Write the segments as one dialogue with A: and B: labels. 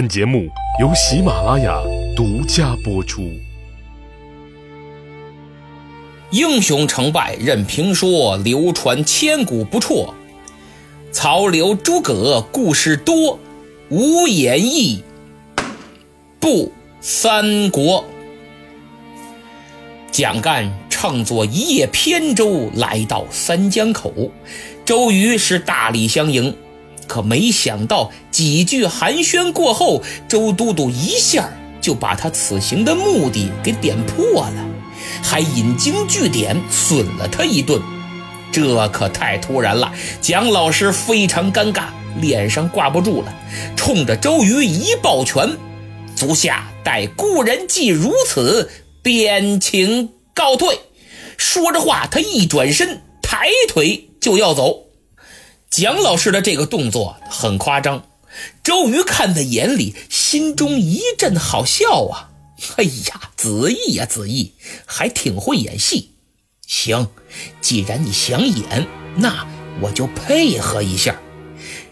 A: 本节目由喜马拉雅独家播出。
B: 英雄成败任评说，流传千古不辍。曹刘诸葛故事多，无演义不三国。蒋干乘坐一叶扁舟来到三江口，周瑜是大礼相迎。可没想到，几句寒暄过后，周都督一下就把他此行的目的给点破了，还引经据典损了他一顿。这可太突然了，蒋老师非常尴尬，脸上挂不住了，冲着周瑜一抱拳：“足下待故人既如此，便请告退。”说着话，他一转身，抬腿就要走。蒋老师的这个动作很夸张，周瑜看在眼里，心中一阵好笑啊！哎呀，子义呀，子义还挺会演戏。行，既然你想演，那我就配合一下。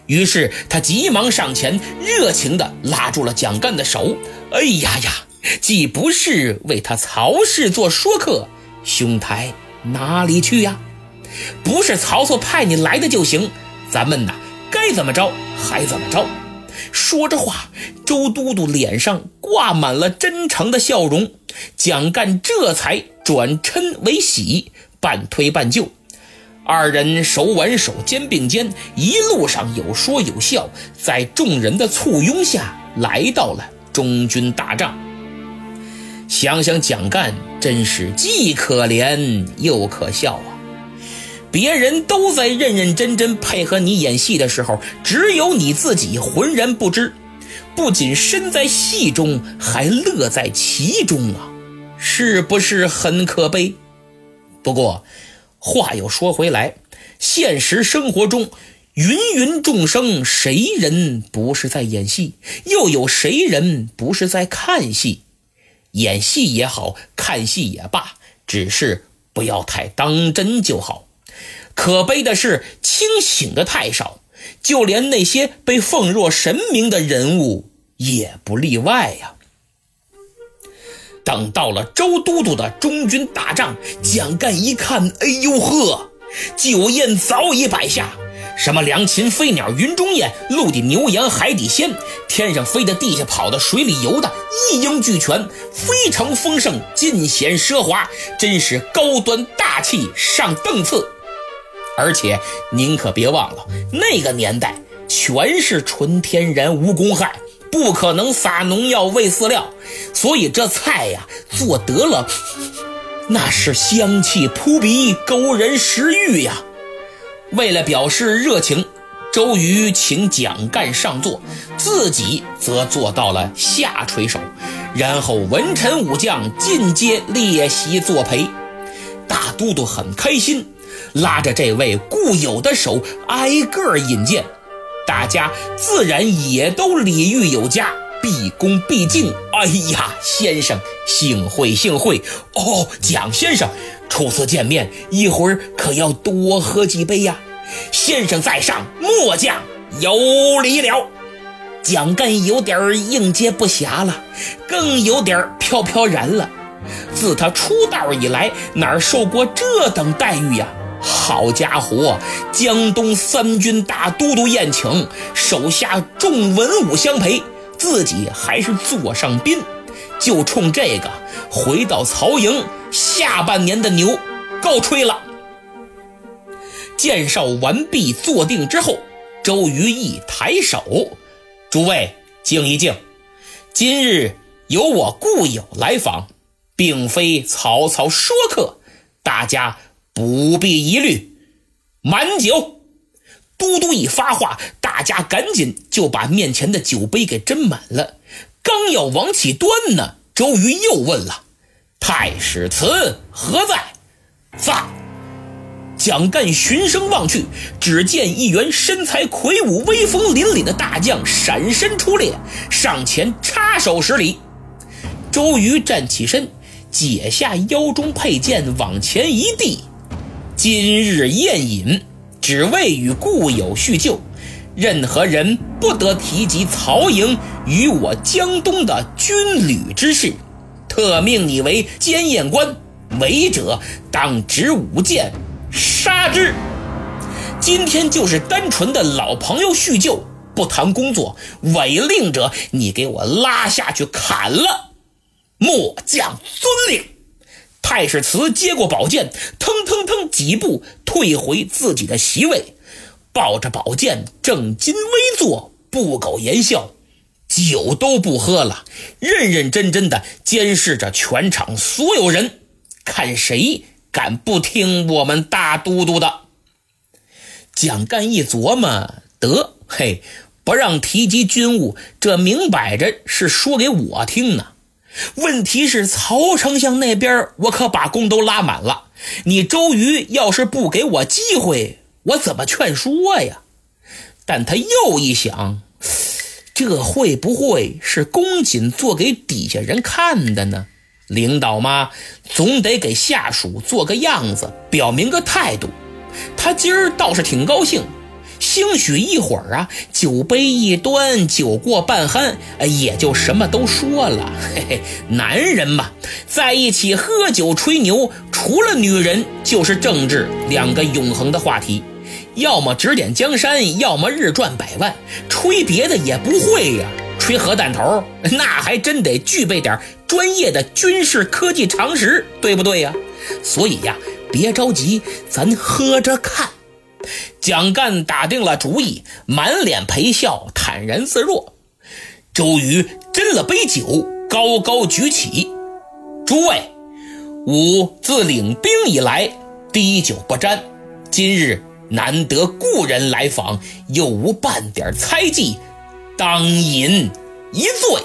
B: 于是他急忙上前，热情地拉住了蒋干的手。哎呀呀，既不是为他曹氏做说客，兄台哪里去呀？不是曹操派你来的就行。咱们呐，该怎么着还怎么着。说着话，周都督脸上挂满了真诚的笑容。蒋干这才转嗔为喜，半推半就，二人手挽手，肩并肩，一路上有说有笑，在众人的簇拥下来到了中军大帐。想想蒋干，真是既可怜又可笑啊！别人都在认认真真配合你演戏的时候，只有你自己浑然不知，不仅身在戏中，还乐在其中啊，是不是很可悲？不过话又说回来，现实生活中，芸芸众生，谁人不是在演戏？又有谁人不是在看戏？演戏也好看戏也罢，只是不要太当真就好。可悲的是，清醒的太少，就连那些被奉若神明的人物也不例外呀。等到了周都督的中军大帐，蒋干一看，哎呦呵，酒宴早已摆下，什么良禽飞鸟云中雁，陆地牛羊海底鲜，天上飞的、地下跑的、水里游的，一应俱全，非常丰盛，尽显奢华，真是高端大气上档次。而且您可别忘了，那个年代全是纯天然无公害，不可能撒农药喂饲料，所以这菜呀做得了，那是香气扑鼻，勾人食欲呀。为了表示热情，周瑜请蒋干上座，自己则做到了下垂手，然后文臣武将尽皆列席作陪。大都督很开心。拉着这位故友的手，挨个引荐，大家自然也都礼遇有加，毕恭毕敬。哎呀，先生，幸会幸会！哦，蒋先生，初次见面，一会儿可要多喝几杯呀。先生在上，末将有礼了。蒋干有点应接不暇了，更有点飘飘然了。自他出道以来，哪受过这等待遇呀？好家伙，江东三军大都督宴请，手下众文武相陪，自己还是座上宾，就冲这个，回到曹营，下半年的牛够吹了。介绍完毕，坐定之后，周瑜一抬手：“诸位静一静，今日有我故友来访，并非曹操说客，大家。”不必疑虑，满酒。都督一发话，大家赶紧就把面前的酒杯给斟满了。刚要往起端呢，周瑜又问了：“太史慈何在？”在。蒋干循声望去，只见一员身材魁梧、威风凛凛的大将闪身出列，上前插手施礼。周瑜站起身，解下腰中佩剑，往前一递。今日宴饮，只为与故友叙旧，任何人不得提及曹营与我江东的军旅之事，特命你为监验官，违者当执舞剑杀之。今天就是单纯的老朋友叙旧，不谈工作。违令者，你给我拉下去砍了。末将遵令。太史慈接过宝剑，腾腾腾几步退回自己的席位，抱着宝剑正襟危坐，不苟言笑，酒都不喝了，认认真真的监视着全场所有人，看谁敢不听我们大都督的。蒋干一琢磨，得嘿，不让提及军务，这明摆着是说给我听呢。问题是曹丞相那边，我可把弓都拉满了。你周瑜要是不给我机会，我怎么劝说呀？但他又一想，这会不会是公瑾做给底下人看的呢？领导嘛，总得给下属做个样子，表明个态度。他今儿倒是挺高兴。兴许一会儿啊，酒杯一端，酒过半酣，也就什么都说了。嘿嘿，男人嘛，在一起喝酒吹牛，除了女人就是政治，两个永恒的话题。要么指点江山，要么日赚百万，吹别的也不会呀。吹核弹头，那还真得具备点专业的军事科技常识，对不对呀？所以呀，别着急，咱喝着看。蒋干打定了主意，满脸陪笑，坦然自若。周瑜斟了杯酒，高高举起：“诸位，吾自领兵以来，滴酒不沾。今日难得故人来访，又无半点猜忌，当饮一醉。”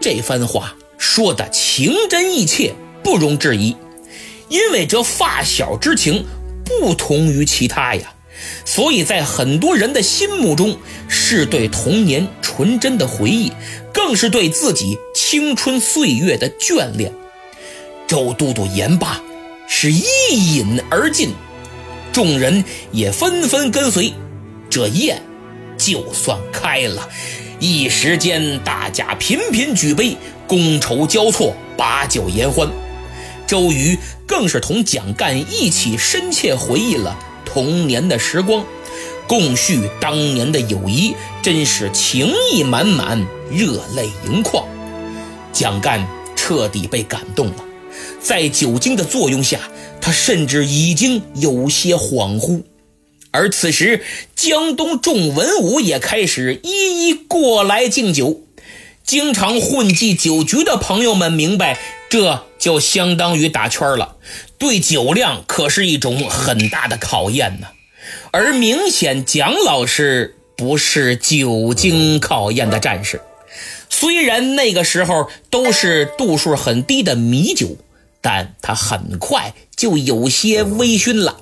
B: 这番话说的情真意切，不容置疑。因为这发小之情不同于其他呀。所以在很多人的心目中，是对童年纯真的回忆，更是对自己青春岁月的眷恋。周都督言罢，是一饮而尽，众人也纷纷跟随，这宴就算开了。一时间，大家频频举杯，觥筹交错，把酒言欢。周瑜更是同蒋干一起深切回忆了。童年的时光，共叙当年的友谊，真是情意满满，热泪盈眶。蒋干彻底被感动了，在酒精的作用下，他甚至已经有些恍惚。而此时，江东众文武也开始一一过来敬酒。经常混迹酒局的朋友们明白，这就相当于打圈了。对酒量可是一种很大的考验呢，而明显蒋老师不是酒精考验的战士。虽然那个时候都是度数很低的米酒，但他很快就有些微醺了。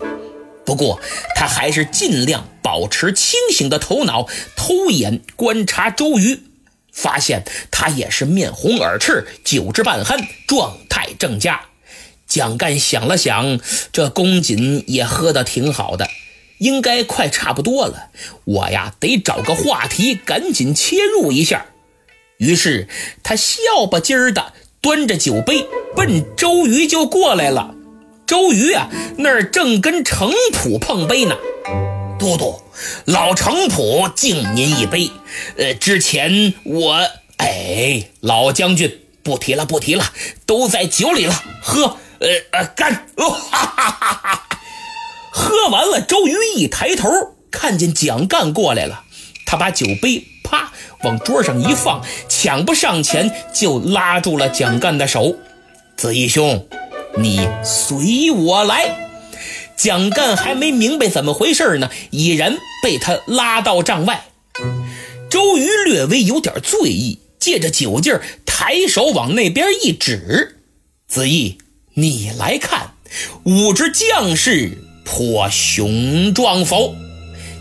B: 不过他还是尽量保持清醒的头脑，偷眼观察周瑜，发现他也是面红耳赤，酒至半酣，状态正佳。蒋干想了想，这公瑾也喝得挺好的，应该快差不多了。我呀，得找个话题，赶紧切入一下。于是他笑吧唧儿的端着酒杯奔周瑜就过来了。周瑜啊，那儿正跟程普碰杯呢。都督，老程普敬您一杯。呃，之前我……哎，老将军不提了，不提了，都在酒里了，喝。呃呃，干！哈哈哈！喝完了，周瑜一抬头，看见蒋干过来了，他把酒杯啪往桌上一放，抢不上前就拉住了蒋干的手：“子义兄，你随我来。”蒋干还没明白怎么回事呢，已然被他拉到帐外。周瑜略微有点醉意，借着酒劲儿，抬手往那边一指：“子义。”你来看，吾之将士颇雄壮否？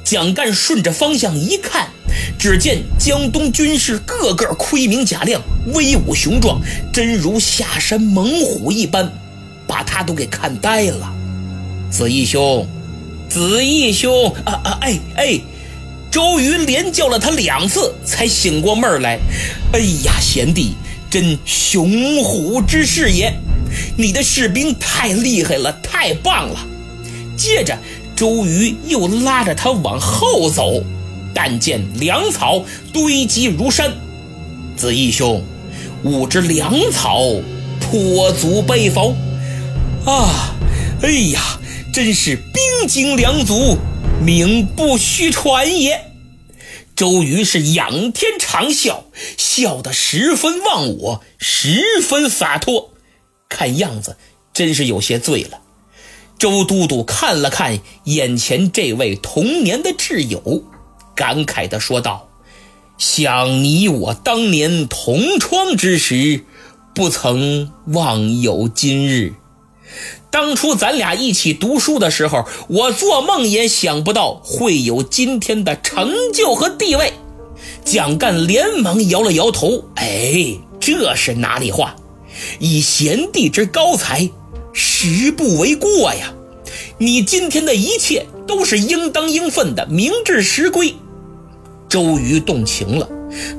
B: 蒋干顺着方向一看，只见江东军士个个盔明甲亮，威武雄壮，真如下山猛虎一般，把他都给看呆了。子义兄，子义兄，啊啊，哎哎，周瑜连叫了他两次，才醒过闷儿来。哎呀，贤弟，真雄虎之士也！你的士兵太厉害了，太棒了。接着，周瑜又拉着他往后走，但见粮草堆积如山。子义兄，吾之粮草颇足备否？啊，哎呀，真是兵精粮足，名不虚传也。周瑜是仰天长啸，笑得十分忘我，十分洒脱，看样子真是有些醉了。周都督看了看眼前这位童年的挚友，感慨地说道：“想你我当年同窗之时，不曾忘有今日。”当初咱俩一起读书的时候，我做梦也想不到会有今天的成就和地位。蒋干连忙摇了摇头：“哎，这是哪里话？以贤弟之高才，实不为过呀。你今天的一切都是应当应分的，名至实归。”周瑜动情了，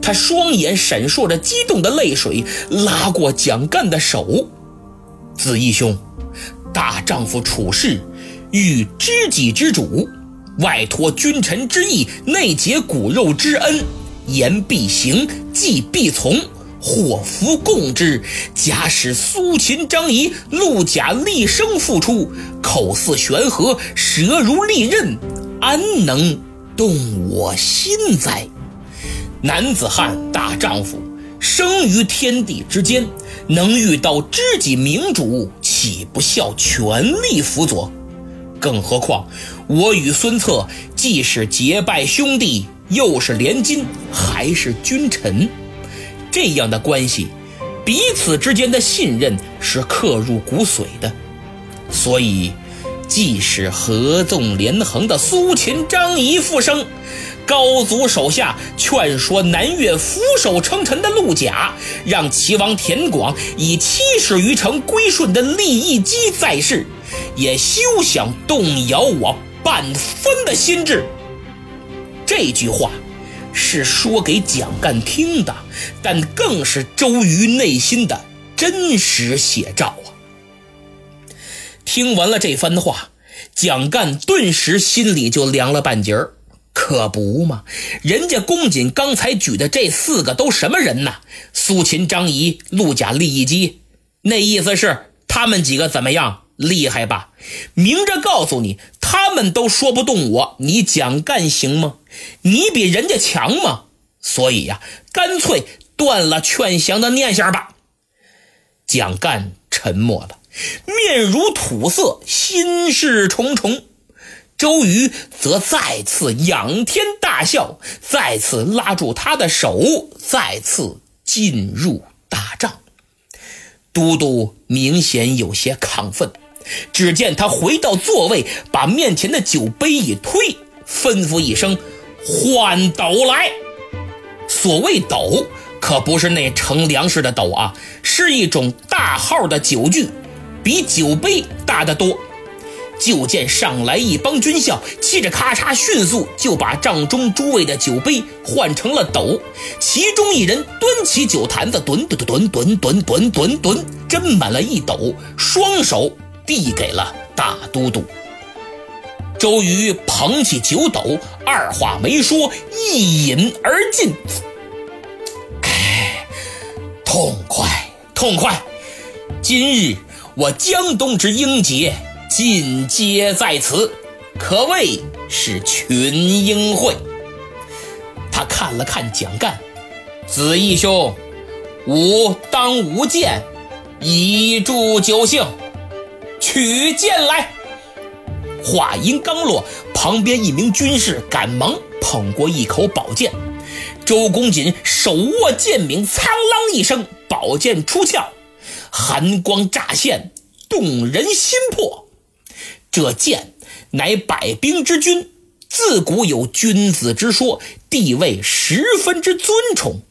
B: 他双眼闪烁着激动的泪水，拉过蒋干的手：“子义兄。”大丈夫处事，欲知己之主，外托君臣之义，内结骨肉之恩，言必行，计必从，祸福共之。假使苏秦、张仪、陆贾厉声复出，口似悬河，舌如利刃，安能动我心哉？男子汉大丈夫，生于天地之间，能遇到知己明主。岂不效全力辅佐？更何况我与孙策既是结拜兄弟，又是连襟，还是君臣，这样的关系，彼此之间的信任是刻入骨髓的。所以，即使合纵连横的苏秦、张仪复生。高祖手下劝说南越俯首称臣的陆贾，让齐王田广以七十余城归顺的利益基在世，也休想动摇我半分的心智。这句话是说给蒋干听的，但更是周瑜内心的真实写照啊！听完了这番话，蒋干顿时心里就凉了半截儿。可不嘛，人家公瑾刚才举的这四个都什么人呢？苏秦、张仪、陆贾、利益基，那意思是他们几个怎么样厉害吧？明着告诉你，他们都说不动我，你蒋干行吗？你比人家强吗？所以呀，干脆断了劝降的念想吧。蒋干沉默了，面如土色，心事重重。周瑜则再次仰天大笑，再次拉住他的手，再次进入大帐。都督明显有些亢奋，只见他回到座位，把面前的酒杯一推，吩咐一声：“换斗来。”所谓斗，可不是那盛粮食的斗啊，是一种大号的酒具，比酒杯大得多。就见上来一帮军校，嘁着咔嚓，迅速就把帐中诸位的酒杯换成了斗。其中一人端起酒坛子，吨吨吨吨吨吨吨吨，斟满了一斗，双手递给了大都督。周瑜捧起酒斗，二话没说，一饮而尽。哎，痛快，痛快！今日我江东之英杰。尽皆在此，可谓是群英会。他看了看蒋干，子义兄，吾当无剑，以助酒兴，取剑来。话音刚落，旁边一名军士赶忙捧过一口宝剑。周公瑾手握剑柄，苍啷一声，宝剑出鞘，寒光乍现，动人心魄。这剑乃百兵之君，自古有君子之说，地位十分之尊崇。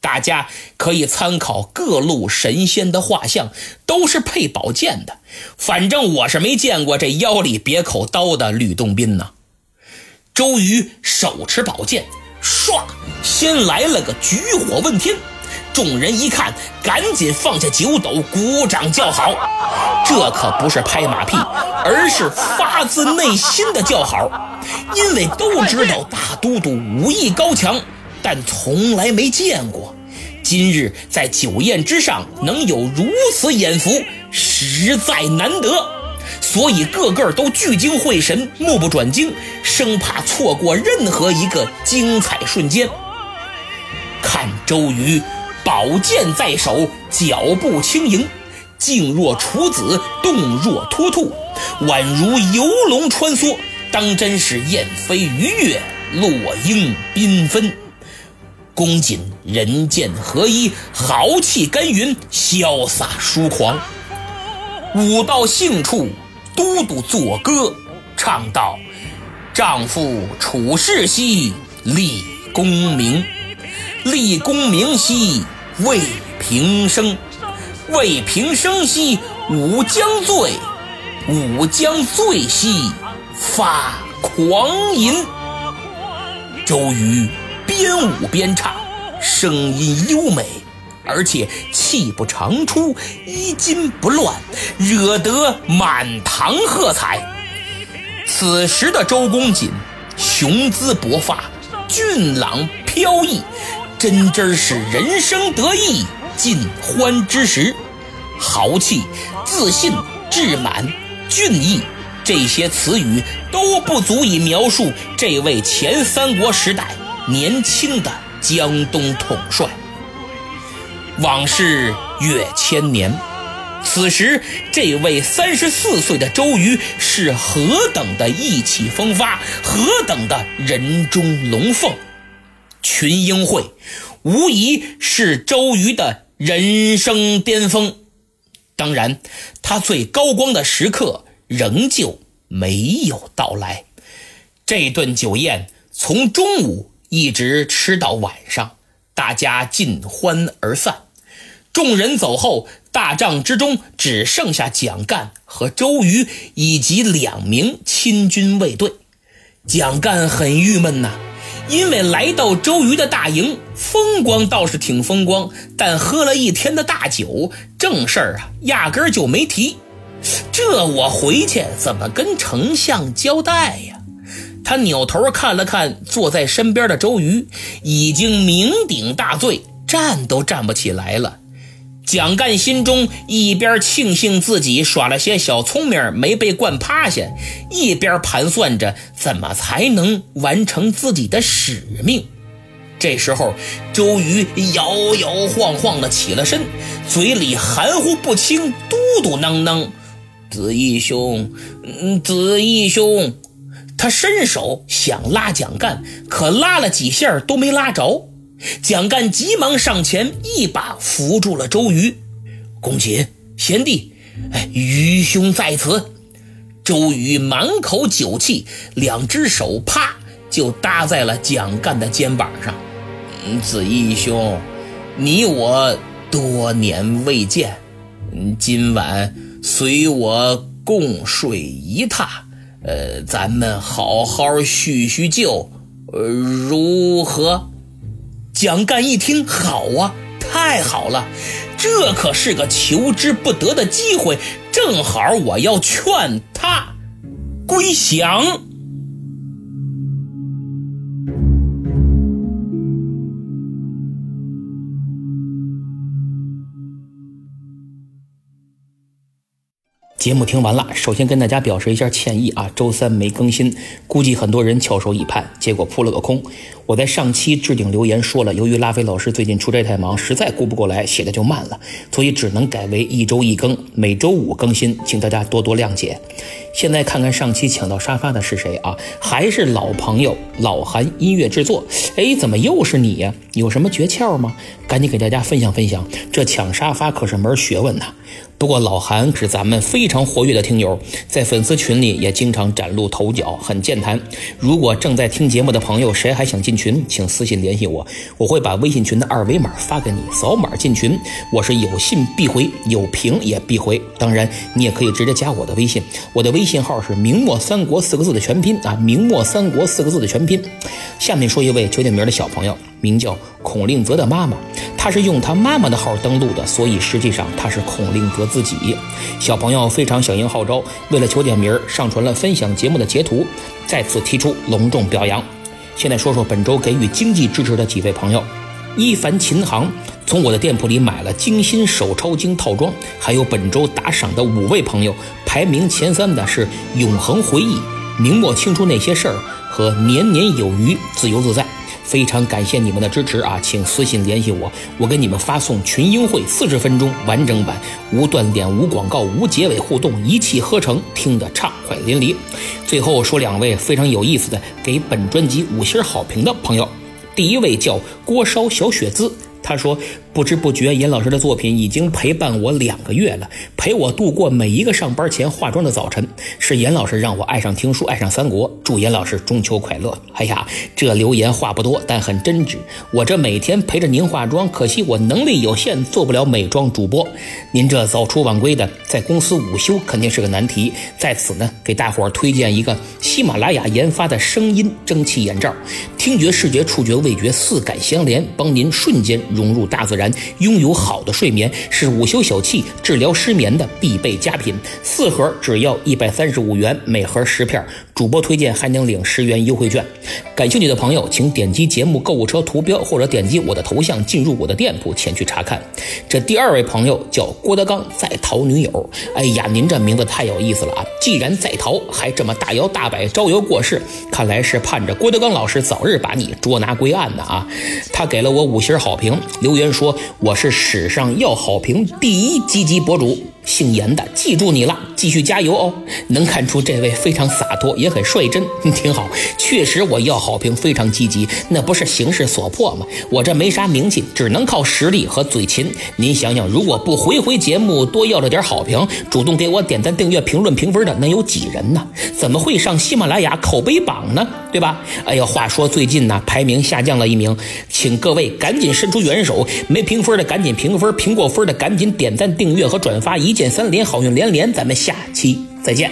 B: 大家可以参考各路神仙的画像，都是配宝剑的。反正我是没见过这腰里别口刀的吕洞宾呐。周瑜手持宝剑，唰，先来了个举火问天。众人一看，赶紧放下酒斗，鼓掌叫好。这可不是拍马屁，而是发自内心的叫好，因为都知道大都督武艺高强，但从来没见过。今日在酒宴之上能有如此眼福，实在难得，所以个个都聚精会神，目不转睛，生怕错过任何一个精彩瞬间。看周瑜。宝剑在手，脚步轻盈，静若处子，动若脱兔，宛如游龙穿梭，当真是燕飞鱼跃，落英缤纷。公瑾人剑合一，豪气干云，潇洒疏狂。武到兴处，都督作歌，唱道：“丈夫处世兮，立功名；立功名兮。”为平生，为平生兮吾将醉，吾将醉兮发狂吟。周瑜边舞边唱，声音优美，而且气不长出，衣襟不乱，惹得满堂喝彩。此时的周公瑾，雄姿勃发，俊朗飘逸。真真是人生得意尽欢之时，豪气、自信、志满、俊逸，这些词语都不足以描述这位前三国时代年轻的江东统帅。往事越千年，此时这位三十四岁的周瑜是何等的意气风发，何等的人中龙凤。群英会，无疑是周瑜的人生巅峰。当然，他最高光的时刻仍旧没有到来。这顿酒宴从中午一直吃到晚上，大家尽欢而散。众人走后，大帐之中只剩下蒋干和周瑜以及两名亲军卫队。蒋干很郁闷呐。因为来到周瑜的大营，风光倒是挺风光，但喝了一天的大酒，正事儿啊压根儿就没提。这我回去怎么跟丞相交代呀？他扭头看了看坐在身边的周瑜，已经酩酊大醉，站都站不起来了。蒋干心中一边庆幸自己耍了些小聪明没被灌趴下，一边盘算着怎么才能完成自己的使命。这时候，周瑜摇摇晃晃的起了身，嘴里含糊不清，嘟嘟囔囔：“子义兄，嗯，子义兄。”他伸手想拉蒋干，可拉了几下都没拉着。蒋干急忙上前，一把扶住了周瑜。公瑾，贤弟，哎，愚兄在此。周瑜满口酒气，两只手啪就搭在了蒋干的肩膀上。子义兄，你我多年未见，今晚随我共睡一榻，呃，咱们好好叙叙旧，呃，如何？蒋干一听，好啊，太好了，这可是个求之不得的机会，正好我要劝他归降。节目听完了，首先跟大家表示一下歉意啊，周三没更新，估计很多人翘首以盼，结果扑了个空。我在上期置顶留言说了，由于拉菲老师最近出差太忙，实在顾不过来，写的就慢了，所以只能改为一周一更，每周五更新，请大家多多谅解。现在看看上期抢到沙发的是谁啊？还是老朋友老韩音乐制作。哎，怎么又是你呀？有什么诀窍吗？赶紧给大家分享分享，这抢沙发可是门学问呐。不过老韩是咱们非常活跃的听友，在粉丝群里也经常崭露头角，很健谈。如果正在听节目的朋友，谁还想进群，请私信联系我，我会把微信群的二维码发给你，扫码进群。我是有信必回，有评也必回。当然，你也可以直接加我的微信，我的微信号是明末三国四个字的全拼啊，明末三国四个字的全拼。下面说一位求点名的小朋友，名叫孔令泽的妈妈，她是用他妈妈的号登录的，所以实际上他是孔令泽自己。小朋友非常响应号召，为了求点名，上传了分享节目的截图，再次提出隆重表扬。现在说说本周给予经济支持的几位朋友：一凡琴行从我的店铺里买了精心手抄经套装，还有本周打赏的五位朋友，排名前三的是永恒回忆、明末清初那些事儿和年年有余、自由自在。非常感谢你们的支持啊，请私信联系我，我给你们发送群英会四十分钟完整版，无断点、无广告、无结尾互动，一气呵成，听得畅快淋漓。最后说两位非常有意思的给本专辑五星好评的朋友，第一位叫锅烧小雪姿。他说：“不知不觉，严老师的作品已经陪伴我两个月了，陪我度过每一个上班前化妆的早晨。是严老师让我爱上听书，爱上三国。祝严老师中秋快乐！哎呀，这留言话不多，但很真挚。我这每天陪着您化妆，可惜我能力有限，做不了美妆主播。您这早出晚归的，在公司午休肯定是个难题。在此呢，给大伙儿推荐一个喜马拉雅研发的声音蒸汽眼罩，听觉、视觉、触觉、味觉四感相连，帮您瞬间。”融入大自然，拥有好的睡眠是午休小憩治疗失眠的必备佳品。四盒只要一百三十五元，每盒十片。主播推荐还能领十元优惠券。感兴趣的朋友，请点击节目购物车图标，或者点击我的头像进入我的店铺前去查看。这第二位朋友叫郭德纲，在逃女友。哎呀，您这名字太有意思了啊！既然在逃，还这么大摇大摆招摇过市，看来是盼着郭德纲老师早日把你捉拿归案呢啊！他给了我五星好评。留言说我是史上要好评第一积极博主，姓严的，记住你了，继续加油哦！能看出这位非常洒脱，也很率真，挺好。确实我要好评非常积极，那不是形势所迫吗？我这没啥名气，只能靠实力和嘴勤。您想想，如果不回回节目多要了点好评，主动给我点赞、订阅、评论、评分的，能有几人呢？怎么会上喜马拉雅口碑榜呢？对吧？哎呀，话说最近呢，排名下降了一名，请各位赶紧伸出援手，没评分的赶紧评分，评过分的赶紧点赞、订阅和转发一，一键三连，好运连连。咱们下期再见。